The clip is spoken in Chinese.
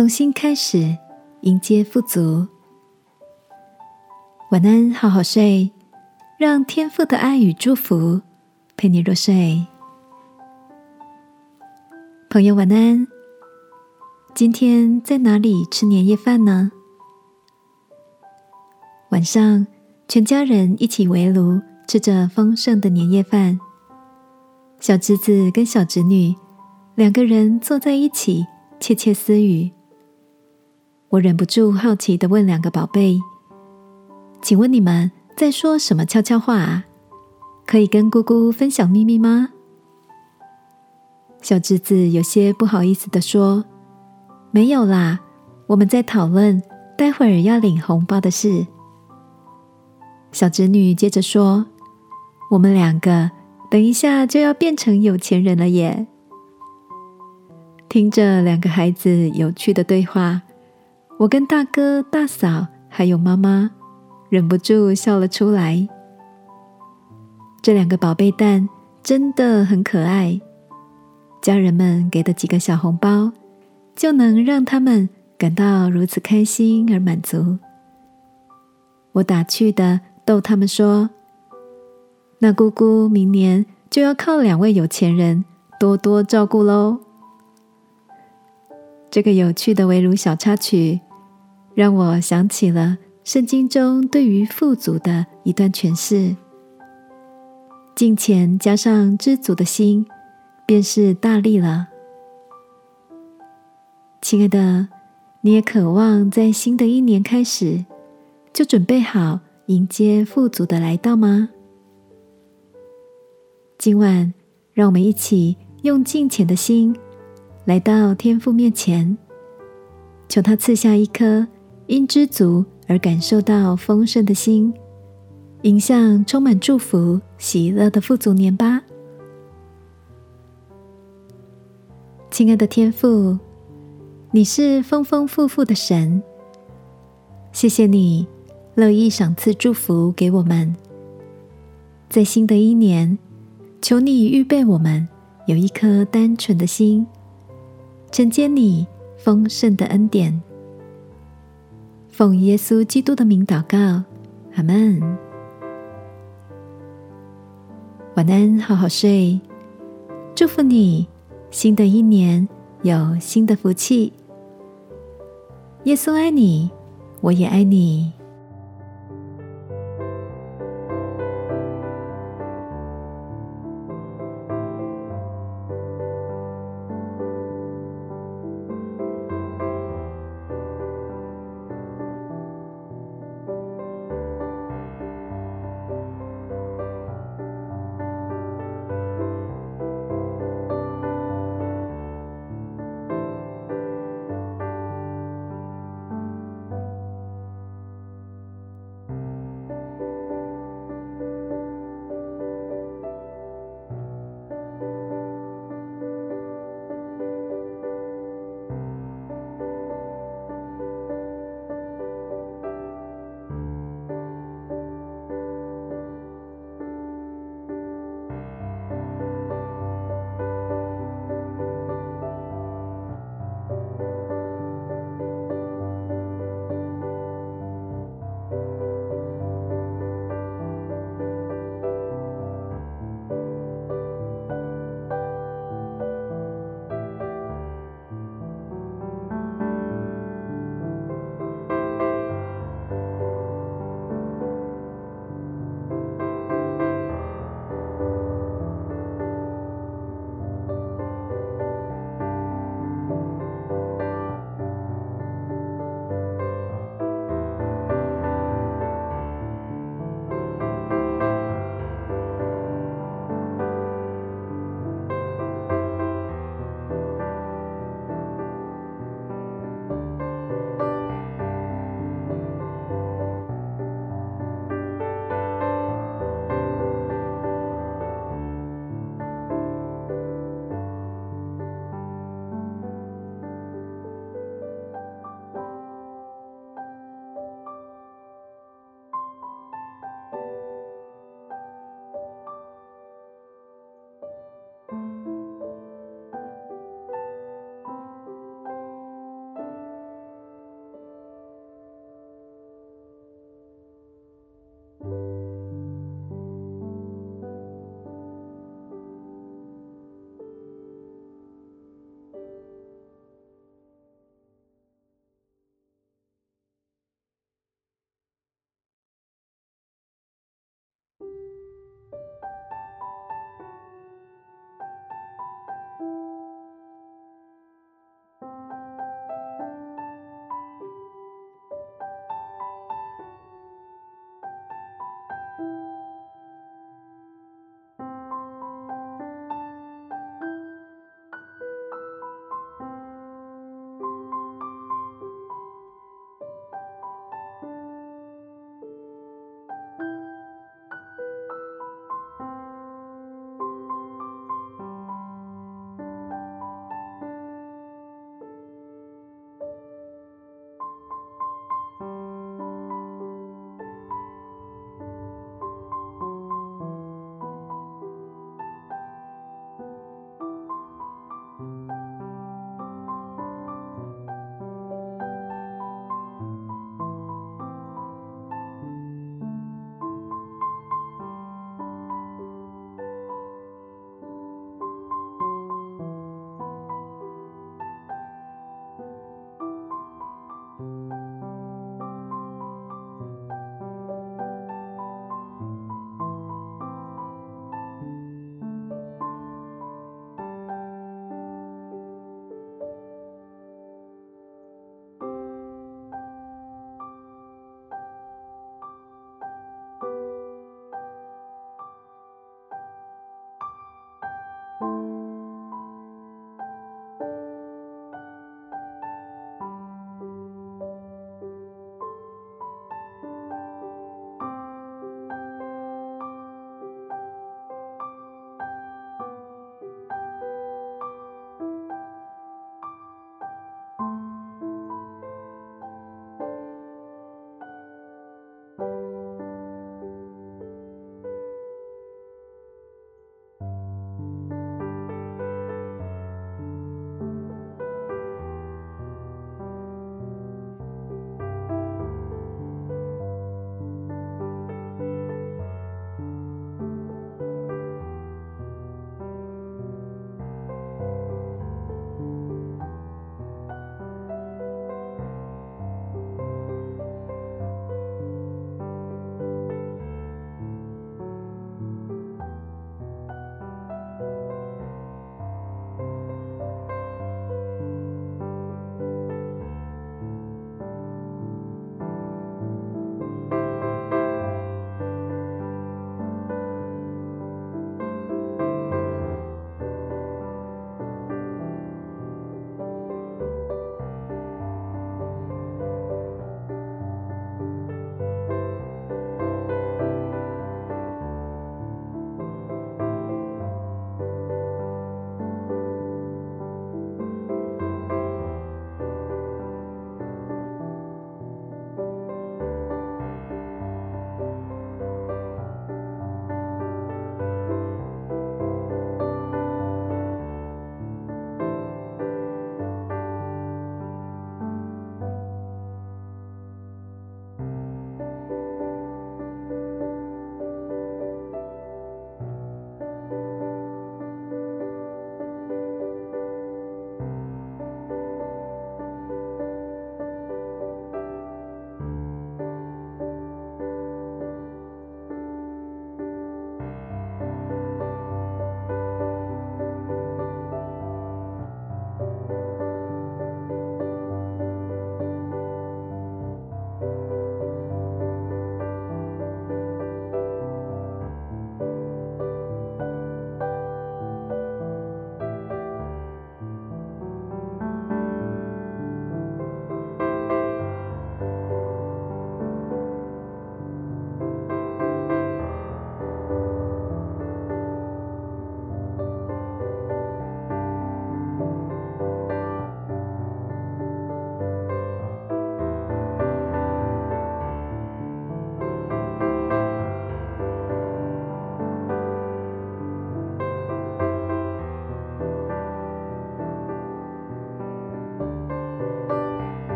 重新开始，迎接富足。晚安，好好睡，让天父的爱与祝福陪你入睡。朋友，晚安。今天在哪里吃年夜饭呢？晚上，全家人一起围炉，吃着丰盛的年夜饭。小侄子跟小侄女两个人坐在一起，窃窃私语。我忍不住好奇的问两个宝贝：“请问你们在说什么悄悄话啊？可以跟姑姑分享秘密吗？”小侄子有些不好意思的说：“没有啦，我们在讨论待会儿要领红包的事。”小侄女接着说：“我们两个等一下就要变成有钱人了耶！”听着两个孩子有趣的对话。我跟大哥、大嫂还有妈妈忍不住笑了出来。这两个宝贝蛋真的很可爱，家人们给的几个小红包就能让他们感到如此开心而满足。我打趣的逗他们说：“那姑姑明年就要靠两位有钱人多多照顾喽。”这个有趣的围炉小插曲。让我想起了圣经中对于富足的一段诠释：金钱加上知足的心，便是大利了。亲爱的，你也渴望在新的一年开始就准备好迎接富足的来到吗？今晚，让我们一起用敬虔的心来到天父面前，求他赐下一颗。因知足而感受到丰盛的心，迎向充满祝福、喜乐的富足年吧。亲爱的天父，你是丰丰富富的神，谢谢你乐意赏赐祝福给我们。在新的一年，求你预备我们有一颗单纯的心，承接你丰盛的恩典。奉耶稣基督的名祷告，阿门。晚安，好好睡。祝福你，新的一年有新的福气。耶稣爱你，我也爱你。